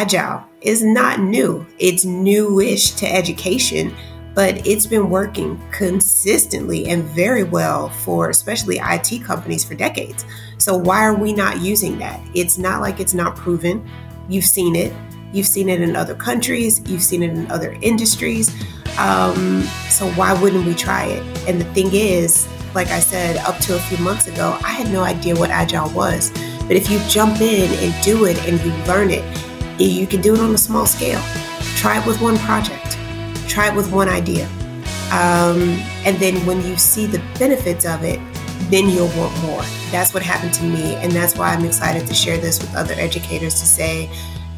Agile is not new. It's newish to education, but it's been working consistently and very well for especially IT companies for decades. So why are we not using that? It's not like it's not proven. You've seen it. You've seen it in other countries. You've seen it in other industries. Um, so why wouldn't we try it? And the thing is, like I said, up to a few months ago, I had no idea what Agile was. But if you jump in and do it and you learn it, you can do it on a small scale. Try it with one project try it with one idea. Um, and then when you see the benefits of it, then you'll want more. That's what happened to me. And that's why I'm excited to share this with other educators to say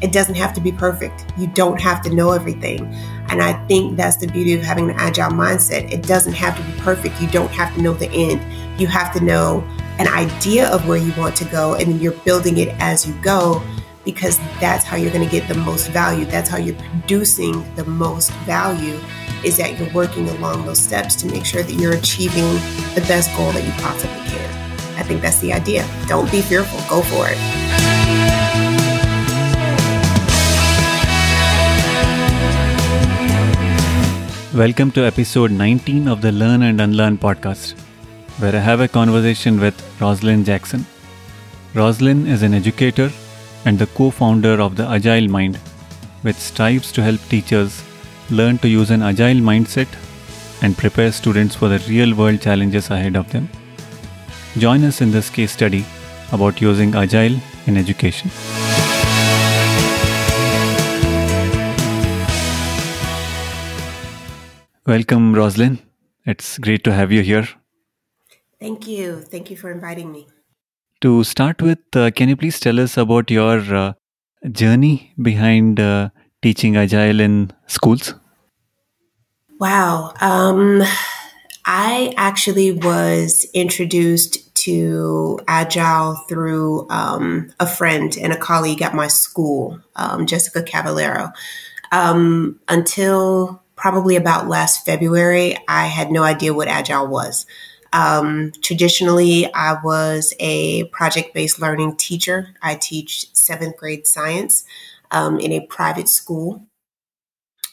it doesn't have to be perfect. You don't have to know everything. And I think that's the beauty of having an agile mindset. It doesn't have to be perfect. You don't have to know the end. You have to know an idea of where you want to go, and you're building it as you go because that's how you're going to get the most value. That's how you're producing the most value is that you're working along those steps to make sure that you're achieving the best goal that you possibly can. I think that's the idea. Don't be fearful, go for it. Welcome to episode 19 of the Learn and Unlearn podcast, where I have a conversation with Roslyn Jackson. Roslyn is an educator and the co founder of the Agile Mind, which strives to help teachers learn to use an agile mindset and prepare students for the real world challenges ahead of them. Join us in this case study about using agile in education. Welcome, Roslyn. It's great to have you here. Thank you. Thank you for inviting me. To start with, uh, can you please tell us about your uh, journey behind uh, teaching Agile in schools? Wow. Um, I actually was introduced to Agile through um, a friend and a colleague at my school, um, Jessica Cavallero. Um, until probably about last February, I had no idea what Agile was. Um, traditionally, I was a project based learning teacher. I teach seventh grade science um, in a private school.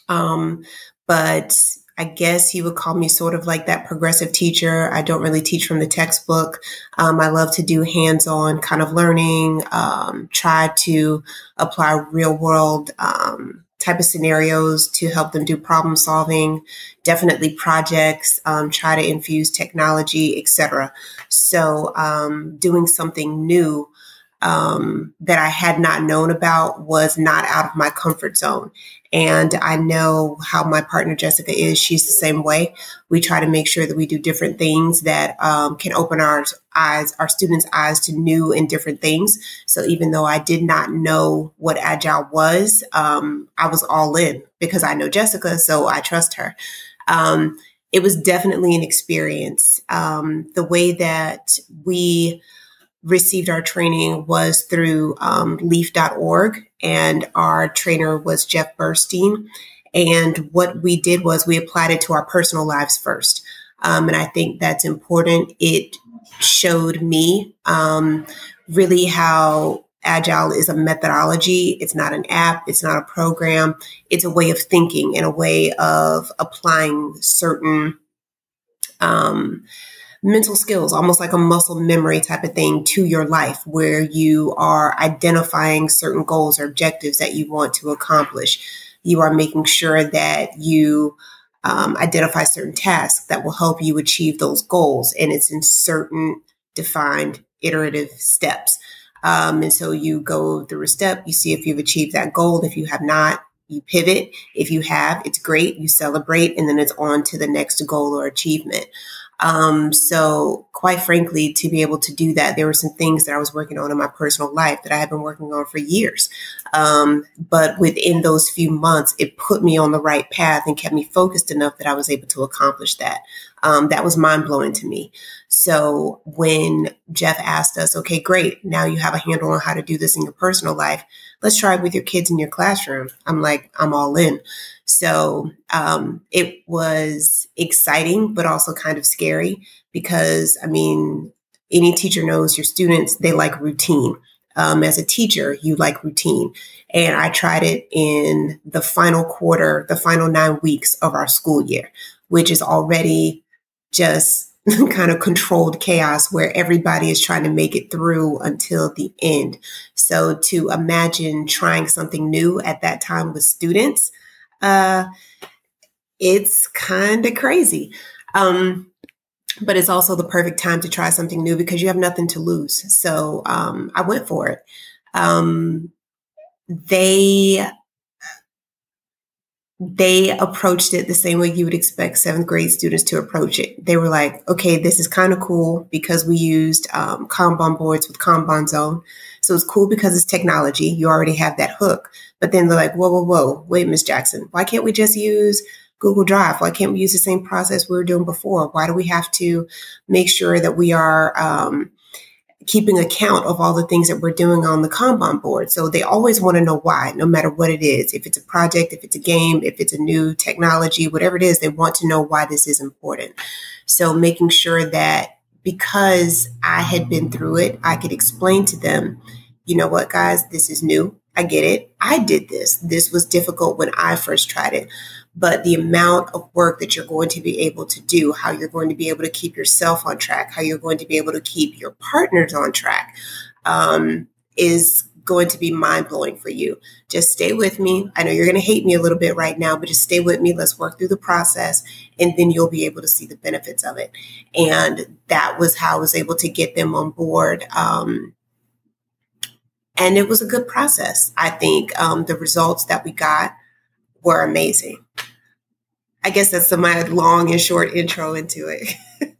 Um, but I guess you would call me sort of like that progressive teacher. I don't really teach from the textbook. Um, I love to do hands on kind of learning, um, try to apply real world um, type of scenarios to help them do problem solving, definitely projects, um, try to infuse technology, etc. So um, doing something new um, that I had not known about was not out of my comfort zone. And I know how my partner Jessica is. She's the same way. We try to make sure that we do different things that um, can open our eyes, our students' eyes to new and different things. So even though I did not know what Agile was, um, I was all in because I know Jessica, so I trust her. Um, it was definitely an experience. Um, the way that we received our training was through um, leaf.org, and our trainer was Jeff Burstein. And what we did was we applied it to our personal lives first. Um, and I think that's important. It showed me um, really how Agile is a methodology. It's not an app. It's not a program. It's a way of thinking and a way of applying certain um, mental skills, almost like a muscle memory type of thing to your life, where you are identifying certain goals or objectives that you want to accomplish. You are making sure that you um, identify certain tasks that will help you achieve those goals. And it's in certain defined iterative steps. Um, and so you go through a step, you see if you've achieved that goal. If you have not, you pivot. If you have, it's great. You celebrate, and then it's on to the next goal or achievement. Um, so, quite frankly, to be able to do that, there were some things that I was working on in my personal life that I had been working on for years. Um, but within those few months, it put me on the right path and kept me focused enough that I was able to accomplish that. Um, that was mind blowing to me. So, when Jeff asked us, okay, great, now you have a handle on how to do this in your personal life, let's try it with your kids in your classroom. I'm like, I'm all in. So um, it was exciting, but also kind of scary because, I mean, any teacher knows your students, they like routine. Um, as a teacher, you like routine. And I tried it in the final quarter, the final nine weeks of our school year, which is already just kind of controlled chaos where everybody is trying to make it through until the end. So to imagine trying something new at that time with students, uh, it's kind of crazy. Um, but it's also the perfect time to try something new because you have nothing to lose. So um, I went for it. Um, they they approached it the same way you would expect seventh grade students to approach it. They were like, okay, this is kind of cool because we used um, Kanban boards with Kanban Zone. So it's cool because it's technology. You already have that hook. But then they're like, whoa, whoa, whoa, wait, Miss Jackson, why can't we just use Google Drive? Why can't we use the same process we were doing before? Why do we have to make sure that we are um, keeping account of all the things that we're doing on the Kanban board. So they always want to know why, no matter what it is. If it's a project, if it's a game, if it's a new technology, whatever it is, they want to know why this is important. So making sure that because I had been through it, I could explain to them, you know what, guys, this is new. I get it. I did this. This was difficult when I first tried it but the amount of work that you're going to be able to do, how you're going to be able to keep yourself on track, how you're going to be able to keep your partners on track, um, is going to be mind blowing for you. Just stay with me. I know you're going to hate me a little bit right now, but just stay with me. Let's work through the process, and then you'll be able to see the benefits of it. And that was how I was able to get them on board. Um, and it was a good process. I think um, the results that we got were amazing. I guess that's my long and short intro into it.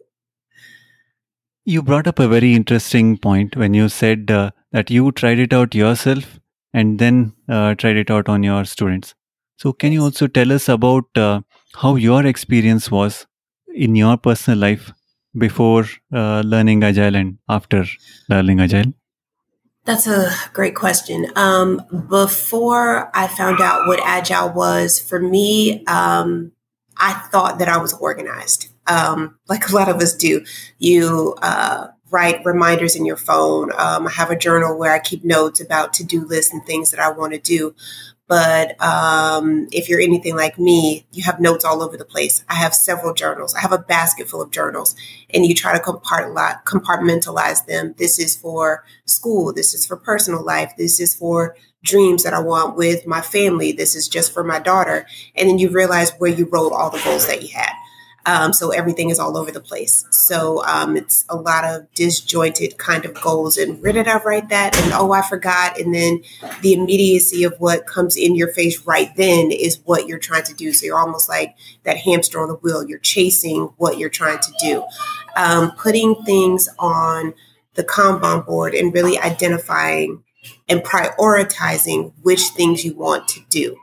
you brought up a very interesting point when you said uh, that you tried it out yourself and then uh, tried it out on your students. So, can you also tell us about uh, how your experience was in your personal life before uh, learning Agile and after learning Agile? That's a great question. Um, before I found out what Agile was, for me, um, I thought that I was organized, um, like a lot of us do. You uh, write reminders in your phone. Um, I have a journal where I keep notes about to do lists and things that I want to do. But um, if you're anything like me, you have notes all over the place. I have several journals. I have a basket full of journals, and you try to compartmentalize them. This is for school. This is for personal life. This is for dreams that I want with my family. This is just for my daughter. And then you realize where you wrote all the goals that you had. Um, so everything is all over the place. So um, it's a lot of disjointed kind of goals. And where did I write that? And oh, I forgot. And then the immediacy of what comes in your face right then is what you're trying to do. So you're almost like that hamster on the wheel. You're chasing what you're trying to do. Um, putting things on the Kanban board and really identifying and prioritizing which things you want to do.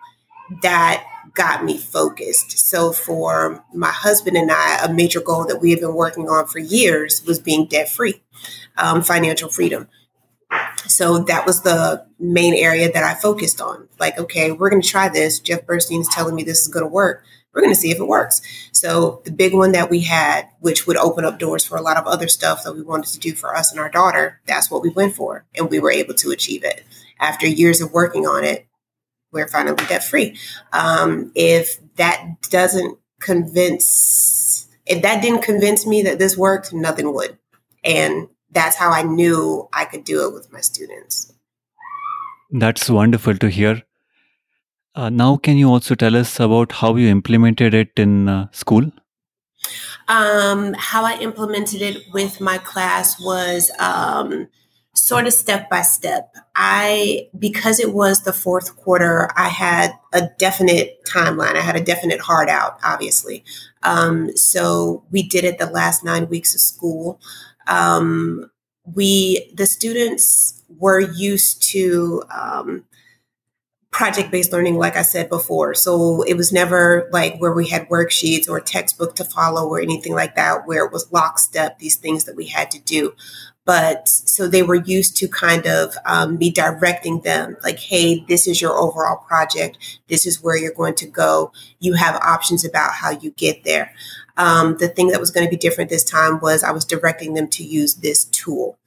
That got me focused. So for my husband and I, a major goal that we have been working on for years was being debt free, um, financial freedom. So that was the main area that I focused on. Like, okay, we're going to try this. Jeff Bernstein is telling me this is going to work. We're going to see if it works. So the big one that we had, which would open up doors for a lot of other stuff that we wanted to do for us and our daughter, that's what we went for. And we were able to achieve it. After years of working on it, we're finally debt free. Um, if that doesn't convince, if that didn't convince me that this worked, nothing would. And that's how I knew I could do it with my students. That's wonderful to hear. Uh, now, can you also tell us about how you implemented it in uh, school? Um, how I implemented it with my class was um, sort of step by step. I, because it was the fourth quarter, I had a definite timeline. I had a definite hard out, obviously. Um, so we did it the last nine weeks of school. Um, we, the students were used to, um, project based learning, like I said before. So it was never like where we had worksheets or a textbook to follow or anything like that, where it was lockstep, these things that we had to do. But so they were used to kind of um, me directing them, like, hey, this is your overall project. This is where you're going to go. You have options about how you get there. Um, the thing that was going to be different this time was I was directing them to use this tool.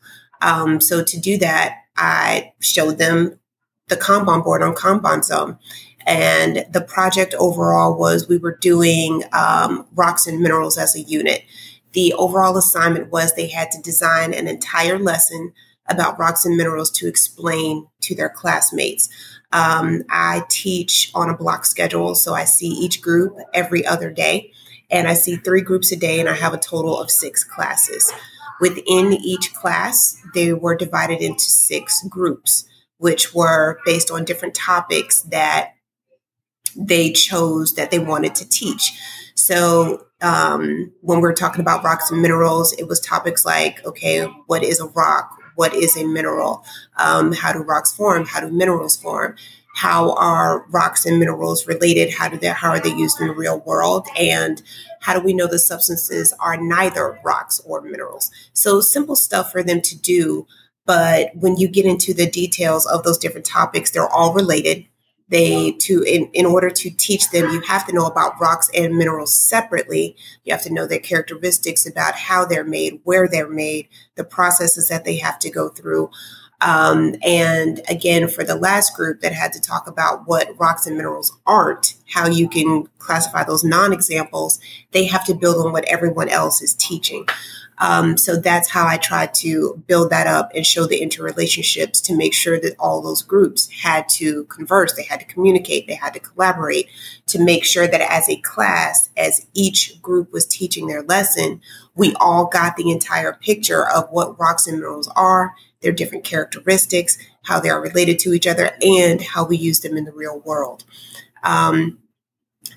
Um, so to do that, I showed them the Kanban board on Kanban Zone. And the project overall was we were doing um, rocks and minerals as a unit. The overall assignment was they had to design an entire lesson about rocks and minerals to explain to their classmates. Um, I teach on a block schedule, so I see each group every other day, and I see three groups a day, and I have a total of six classes. Within each class, they were divided into six groups, which were based on different topics that they chose that they wanted to teach. So um, when we're talking about rocks and minerals, it was topics like, okay, what is a rock? What is a mineral? Um, how do rocks form? How do minerals form? How are rocks and minerals related? How do they how are they used in the real world? And how do we know the substances are neither rocks or minerals? So simple stuff for them to do. But when you get into the details of those different topics, they're all related. They to in, in order to teach them you have to know about rocks and minerals separately. You have to know their characteristics about how they're made where they're made the processes that they have to go through. Um, and again for the last group that had to talk about what rocks and minerals aren't how you can classify those non-examples they have to build on what everyone else is teaching um, so that's how I tried to build that up and show the interrelationships to make sure that all those groups had to converse, they had to communicate, they had to collaborate to make sure that as a class, as each group was teaching their lesson, we all got the entire picture of what rocks and minerals are, their different characteristics, how they are related to each other, and how we use them in the real world. Um,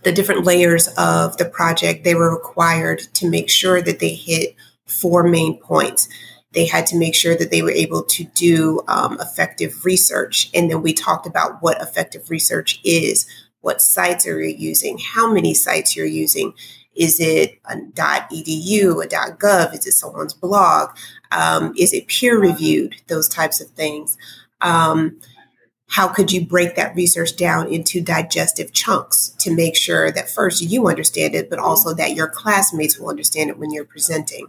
the different layers of the project, they were required to make sure that they hit four main points. They had to make sure that they were able to do um, effective research. And then we talked about what effective research is, what sites are you using, how many sites you're using. Is it a .edu, a .gov? Is it someone's blog? Um, is it peer reviewed? Those types of things. Um, how could you break that research down into digestive chunks to make sure that first you understand it, but also that your classmates will understand it when you're presenting?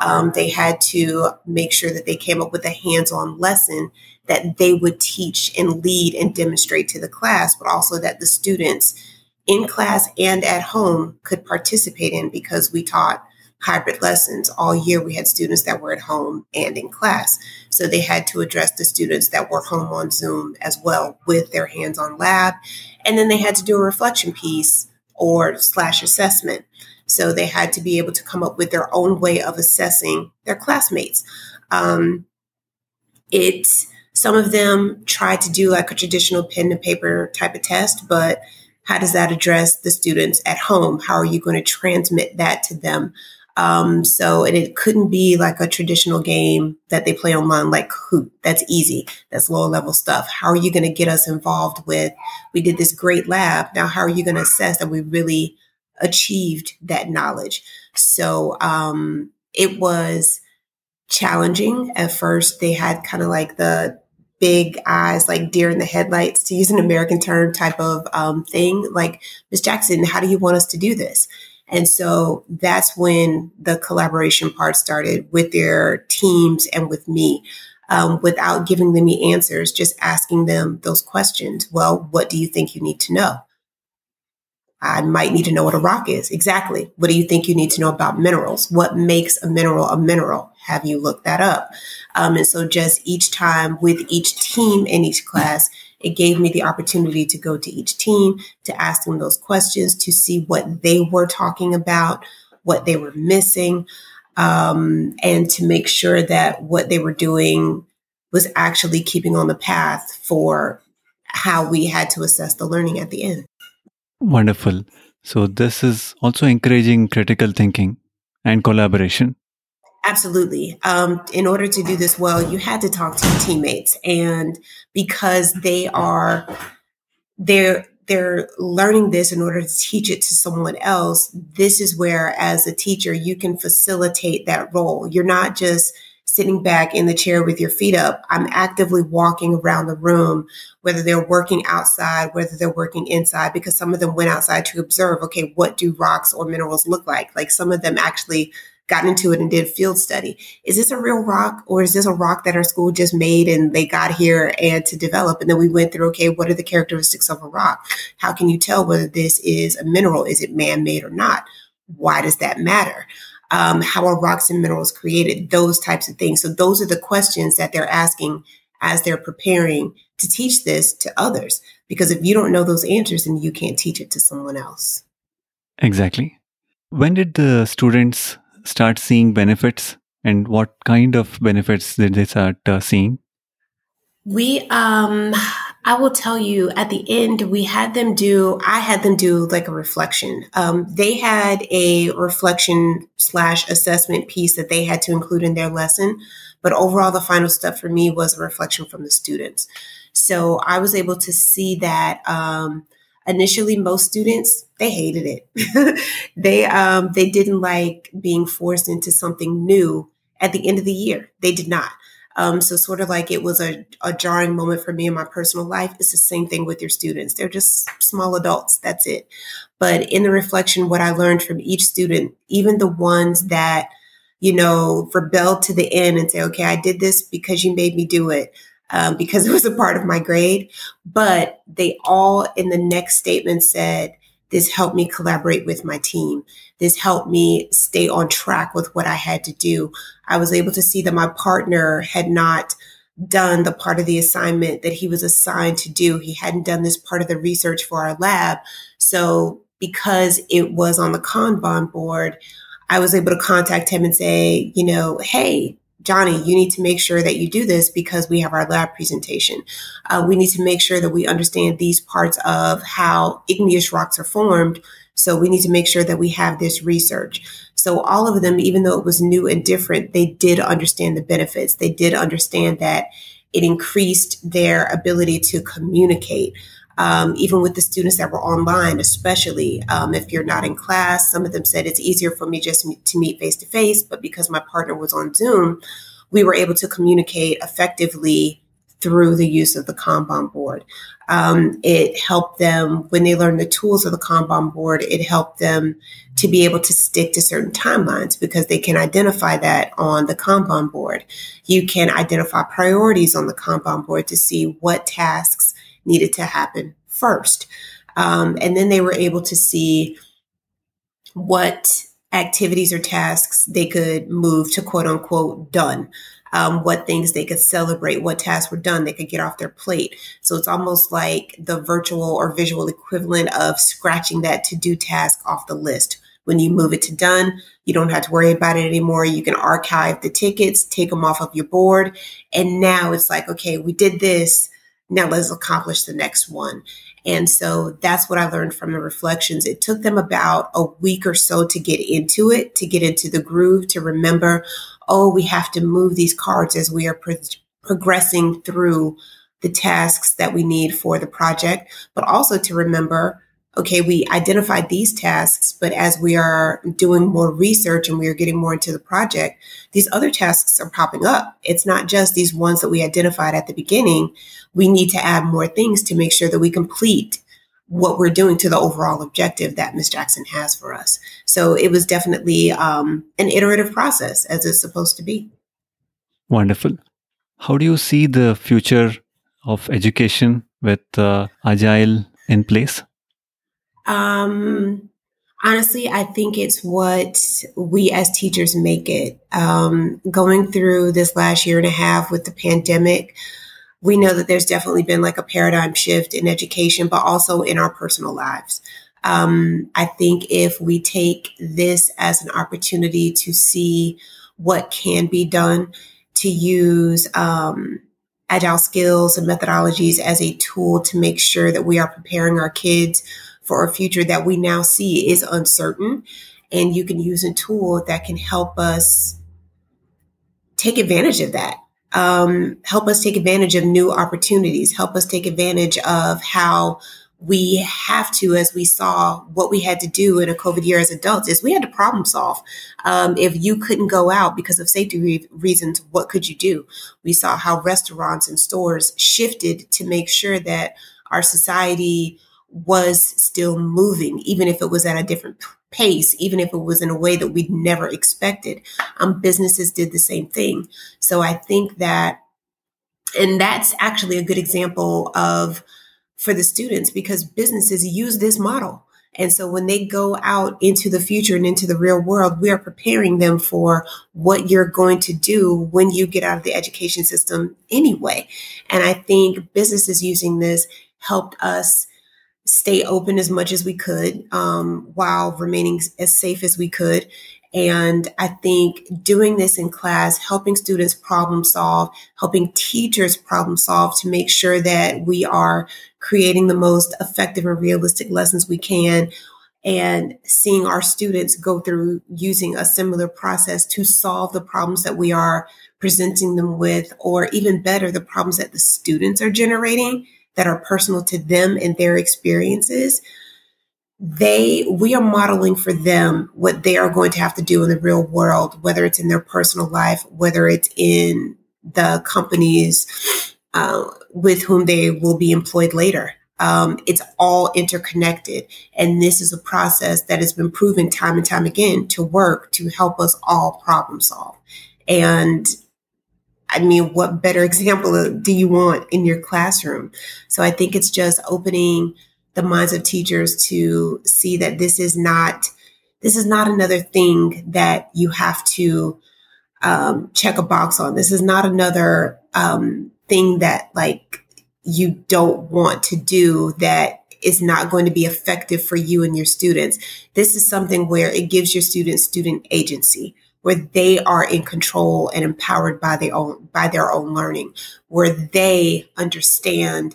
Um, they had to make sure that they came up with a hands on lesson that they would teach and lead and demonstrate to the class, but also that the students in class and at home could participate in because we taught hybrid lessons. All year, we had students that were at home and in class. So they had to address the students that were home on Zoom as well with their hands on lab. And then they had to do a reflection piece or slash assessment. So they had to be able to come up with their own way of assessing their classmates. Um, it some of them tried to do like a traditional pen and paper type of test, but how does that address the students at home? How are you going to transmit that to them? Um, so, and it couldn't be like a traditional game that they play online, like Kahoot. That's easy. That's lower level stuff. How are you going to get us involved with? We did this great lab. Now, how are you going to assess that we really achieved that knowledge? So, um, it was challenging at first. They had kind of like the big eyes, like deer in the headlights, to use an American term type of um, thing. Like, Miss Jackson, how do you want us to do this? And so that's when the collaboration part started with their teams and with me. Um, without giving them the answers, just asking them those questions. Well, what do you think you need to know? I might need to know what a rock is. Exactly. What do you think you need to know about minerals? What makes a mineral a mineral? Have you looked that up? Um, and so just each time with each team in each class, it gave me the opportunity to go to each team, to ask them those questions, to see what they were talking about, what they were missing, um, and to make sure that what they were doing was actually keeping on the path for how we had to assess the learning at the end. Wonderful. So, this is also encouraging critical thinking and collaboration. Absolutely. Um, in order to do this well, you had to talk to your teammates, and because they are they're they're learning this in order to teach it to someone else. This is where, as a teacher, you can facilitate that role. You're not just sitting back in the chair with your feet up. I'm actively walking around the room, whether they're working outside, whether they're working inside, because some of them went outside to observe, okay, what do rocks or minerals look like? Like some of them actually got into it and did field study. Is this a real rock or is this a rock that our school just made and they got here and to develop? And then we went through, okay, what are the characteristics of a rock? How can you tell whether this is a mineral? Is it man made or not? Why does that matter? Um, how are rocks and minerals created? Those types of things. So those are the questions that they're asking as they're preparing to teach this to others. Because if you don't know those answers, then you can't teach it to someone else. Exactly. When did the students start seeing benefits and what kind of benefits did they start uh, seeing? We, um, I will tell you at the end, we had them do, I had them do like a reflection. Um, they had a reflection slash assessment piece that they had to include in their lesson. But overall, the final step for me was a reflection from the students. So I was able to see that, um, initially most students they hated it. They um they didn't like being forced into something new at the end of the year. They did not. Um, so sort of like it was a, a jarring moment for me in my personal life. It's the same thing with your students. They're just small adults. That's it. But in the reflection what i learned from each student even the ones that you know rebelled to the end and say okay i did this because you made me do it um, because it was a part of my grade. But they all in the next statement said, this helped me collaborate with my team. This helped me stay on track with what I had to do. I was able to see that my partner had not done the part of the assignment that he was assigned to do. He hadn't done this part of the research for our lab. So because it was on the Kanban board, I was able to contact him and say, you know, hey, Johnny, you need to make sure that you do this because we have our lab presentation. Uh, we need to make sure that we understand these parts of how igneous rocks are formed. So we need to make sure that we have this research. So all of them, even though it was new and different, they did understand the benefits. They did understand that it increased their ability to communicate um, even with the students that were online, especially um, if you're not in class. Some of them said it's easier for me just to meet face to face, but because my partner was on Zoom, we were able to communicate effectively through the use of the Kanban board. Um, it helped them when they learned the tools of the Kanban board, it helped them to be able to stick to certain timelines because they can identify that on the Kanban board. You can identify priorities on the Kanban board to see what tasks needed to happen first. Um, and then they were able to see what activities or tasks they could move to quote unquote done. Um, what things they could celebrate, what tasks were done, they could get off their plate. So it's almost like the virtual or visual equivalent of scratching that to do task off the list. When you move it to done, you don't have to worry about it anymore. You can archive the tickets, take them off of your board. And now it's like, okay, we did this now let's accomplish the next one. And so that's what I learned from the reflections. It took them about a week or so to get into it, to get into the groove, to remember, oh, we have to move these cards as we are pro- progressing through the tasks that we need for the project, but also to remember okay, we identified these tasks, but as we are doing more research and we are getting more into the project, these other tasks are popping up. It's not just these ones that we identified at the beginning. We need to add more things to make sure that we complete what we're doing to the overall objective that Ms. Jackson has for us. So it was definitely um, an iterative process as it's supposed to be. Wonderful. How do you see the future of education with uh, Agile in place? Um, honestly, I think it's what we as teachers make it. Um, going through this last year and a half with the pandemic, we know that there's definitely been like a paradigm shift in education, but also in our personal lives. Um, I think if we take this as an opportunity to see what can be done, to use um, agile skills and methodologies as a tool to make sure that we are preparing our kids for a future that we now see is uncertain. And you can use a tool that can help us take advantage of that. Um, help us take advantage of new opportunities, help us take advantage of how we have to, as we saw what we had to do in a COVID year as adults, is we had to problem solve. Um, if you couldn't go out because of safety re- reasons, what could you do? We saw how restaurants and stores shifted to make sure that our society was still moving, even if it was at a different pace, even if it was in a way that we'd never expected. Um, businesses did the same thing. So I think that, and that's actually a good example of for the students because businesses use this model. And so when they go out into the future and into the real world, we are preparing them for what you're going to do when you get out of the education system anyway. And I think businesses using this helped us stay open as much as we could um, while remaining as safe as we could. And I think doing this in class, helping students problem solve, helping teachers problem solve to make sure that we are creating the most effective and realistic lessons we can and seeing our students go through using a similar process to solve the problems that we are presenting them with, or even better, the problems that the students are generating that are personal to them and their experiences. They, we are modeling for them what they are going to have to do in the real world, whether it's in their personal life, whether it's in the companies uh, with whom they will be employed later. Um, it's all interconnected. And this is a process that has been proven time and time again to work to help us all problem solve. And I mean, what better example do you want in your classroom? So I think it's just opening the minds of teachers to see that this is not this is not another thing that you have to um, check a box on. This is not another um, thing that like you don't want to do that is not going to be effective for you and your students. This is something where it gives your students student agency, where they are in control and empowered by their own by their own learning, where they understand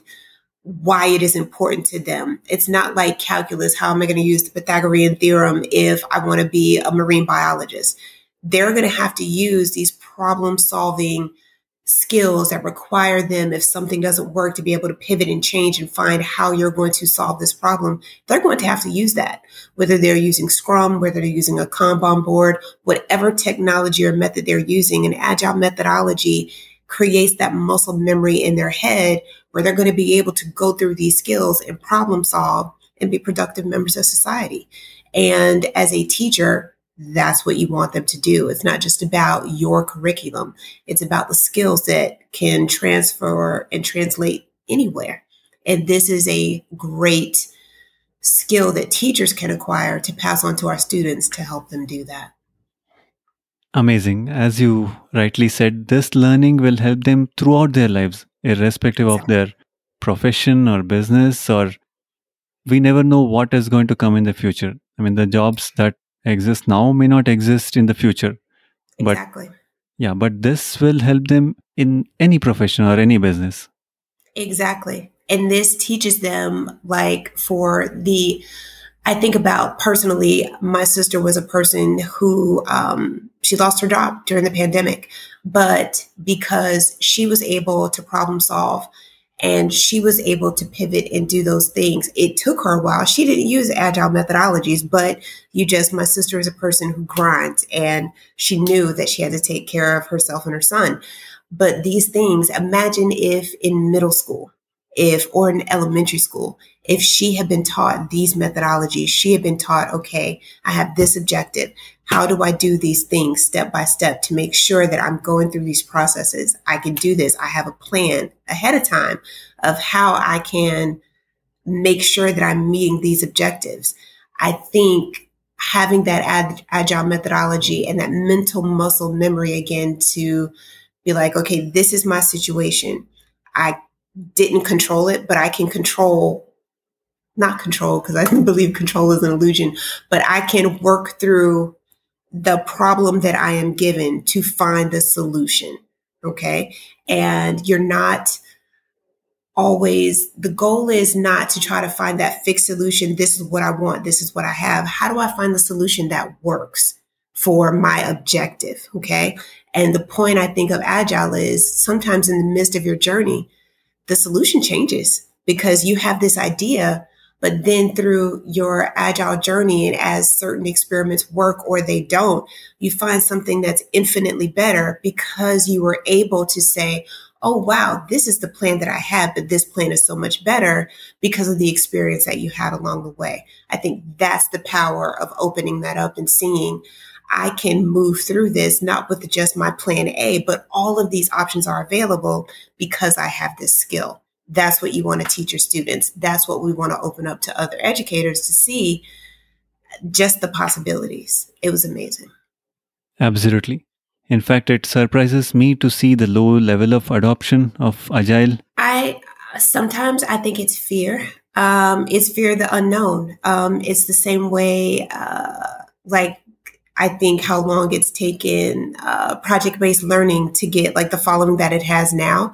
why it is important to them. It's not like calculus. How am I going to use the Pythagorean theorem if I want to be a marine biologist? They're going to have to use these problem solving skills that require them if something doesn't work to be able to pivot and change and find how you're going to solve this problem they're going to have to use that. Whether they're using scrum whether they're using a kanban board whatever technology or method they're using an agile methodology creates that muscle memory in their head where they're going to be able to go through these skills and problem solve and be productive members of society. And as a teacher that's what you want them to do. It's not just about your curriculum. It's about the skills that can transfer and translate anywhere. And this is a great skill that teachers can acquire to pass on to our students to help them do that. Amazing. As you rightly said, this learning will help them throughout their lives, irrespective of their profession or business, or we never know what is going to come in the future. I mean, the jobs that exist now may not exist in the future. Exactly. But yeah, but this will help them in any profession or any business. Exactly. And this teaches them like for the I think about personally, my sister was a person who um, she lost her job during the pandemic, but because she was able to problem solve and she was able to pivot and do those things. It took her a while. She didn't use agile methodologies, but you just, my sister is a person who grinds and she knew that she had to take care of herself and her son. But these things, imagine if in middle school, if, or in elementary school, if she had been taught these methodologies, she had been taught, okay, I have this objective. How do I do these things step by step to make sure that I'm going through these processes? I can do this. I have a plan ahead of time of how I can make sure that I'm meeting these objectives. I think having that ag- agile methodology and that mental muscle memory again to be like, okay, this is my situation. I didn't control it, but I can control, not control, because I believe control is an illusion, but I can work through the problem that I am given to find the solution. Okay. And you're not always, the goal is not to try to find that fixed solution. This is what I want. This is what I have. How do I find the solution that works for my objective? Okay. And the point I think of agile is sometimes in the midst of your journey, the solution changes because you have this idea but then through your agile journey and as certain experiments work or they don't, you find something that's infinitely better because you were able to say, oh, wow, this is the plan that I had, but this plan is so much better because of the experience that you had along the way. I think that's the power of opening that up and seeing I can move through this, not with just my plan A, but all of these options are available because I have this skill. That's what you want to teach your students. That's what we want to open up to other educators to see just the possibilities. It was amazing. Absolutely. In fact, it surprises me to see the low level of adoption of agile. I sometimes I think it's fear. Um, it's fear of the unknown. Um, it's the same way, uh, like I think how long it's taken uh, project based learning to get like the following that it has now.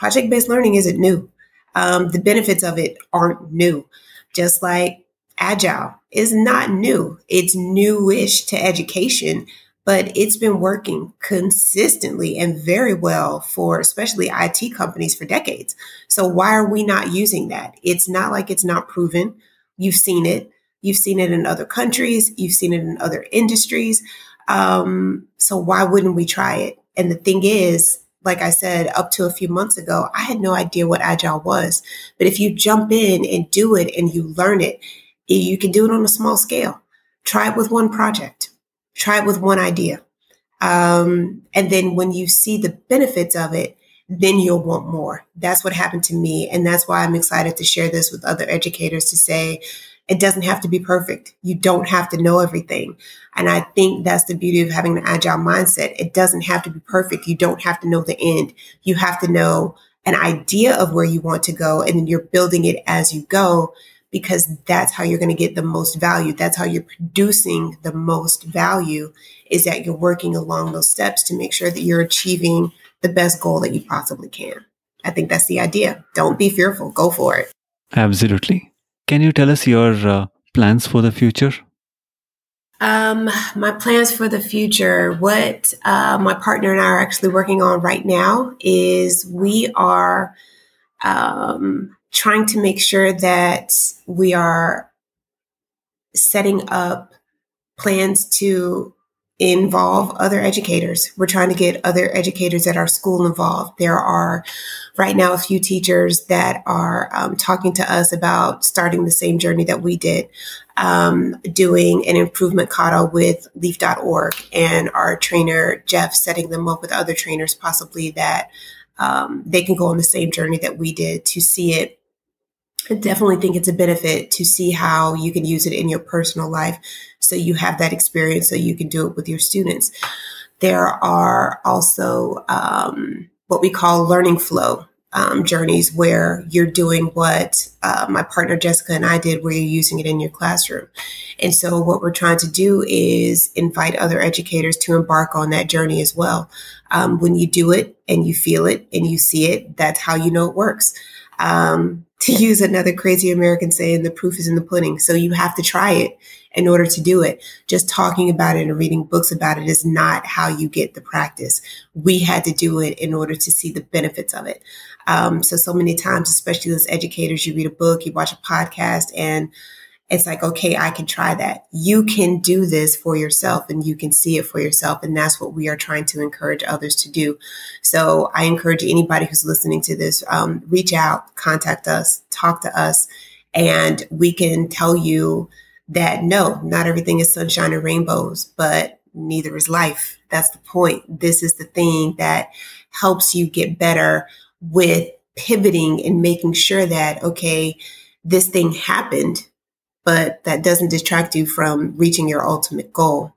Project based learning isn't new. Um, the benefits of it aren't new. Just like agile is not new. It's newish to education, but it's been working consistently and very well for especially IT companies for decades. So why are we not using that? It's not like it's not proven. You've seen it. You've seen it in other countries. You've seen it in other industries. Um, so why wouldn't we try it? And the thing is, like I said, up to a few months ago, I had no idea what agile was. But if you jump in and do it and you learn it, you can do it on a small scale. Try it with one project. Try it with one idea. Um, and then when you see the benefits of it, then you'll want more. That's what happened to me. And that's why I'm excited to share this with other educators to say, it doesn't have to be perfect. You don't have to know everything. And I think that's the beauty of having an agile mindset. It doesn't have to be perfect. You don't have to know the end. You have to know an idea of where you want to go and then you're building it as you go because that's how you're going to get the most value. That's how you're producing the most value is that you're working along those steps to make sure that you're achieving the best goal that you possibly can. I think that's the idea. Don't be fearful. Go for it. Absolutely. Can you tell us your uh, plans for the future? Um, my plans for the future, what uh, my partner and I are actually working on right now is we are um, trying to make sure that we are setting up plans to involve other educators. We're trying to get other educators at our school involved. There are right now a few teachers that are um, talking to us about starting the same journey that we did, um, doing an improvement kata with leaf.org and our trainer, Jeff, setting them up with other trainers possibly that um, they can go on the same journey that we did to see it I definitely think it's a benefit to see how you can use it in your personal life so you have that experience so you can do it with your students. There are also um, what we call learning flow um, journeys where you're doing what uh, my partner Jessica and I did, where you're using it in your classroom. And so, what we're trying to do is invite other educators to embark on that journey as well. Um, when you do it and you feel it and you see it, that's how you know it works. Um, to use another crazy American saying, the proof is in the pudding. So you have to try it in order to do it. Just talking about it and reading books about it is not how you get the practice. We had to do it in order to see the benefits of it. Um, so, so many times, especially as educators, you read a book, you watch a podcast, and it's like, okay, I can try that. You can do this for yourself and you can see it for yourself. And that's what we are trying to encourage others to do. So I encourage anybody who's listening to this, um, reach out, contact us, talk to us, and we can tell you that no, not everything is sunshine and rainbows, but neither is life. That's the point. This is the thing that helps you get better with pivoting and making sure that, okay, this thing happened but that doesn't distract you from reaching your ultimate goal.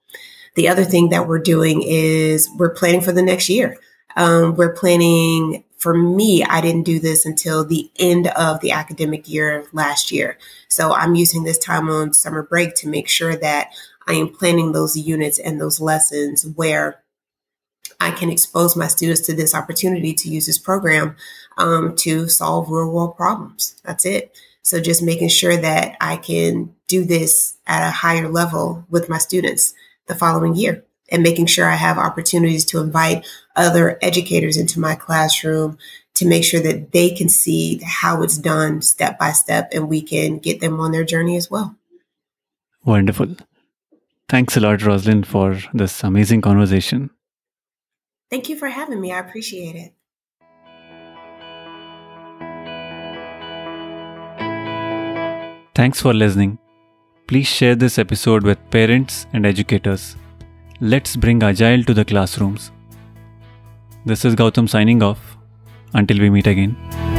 The other thing that we're doing is we're planning for the next year. Um, we're planning for me, I didn't do this until the end of the academic year last year. So I'm using this time on summer break to make sure that I am planning those units and those lessons where I can expose my students to this opportunity to use this program um, to solve real world problems. That's it. So just making sure that I can do this at a higher level with my students the following year and making sure I have opportunities to invite other educators into my classroom to make sure that they can see how it's done step by step and we can get them on their journey as well. Wonderful. Thanks a lot, Rosalind, for this amazing conversation. Thank you for having me. I appreciate it. Thanks for listening. Please share this episode with parents and educators. Let's bring Agile to the classrooms. This is Gautam signing off. Until we meet again.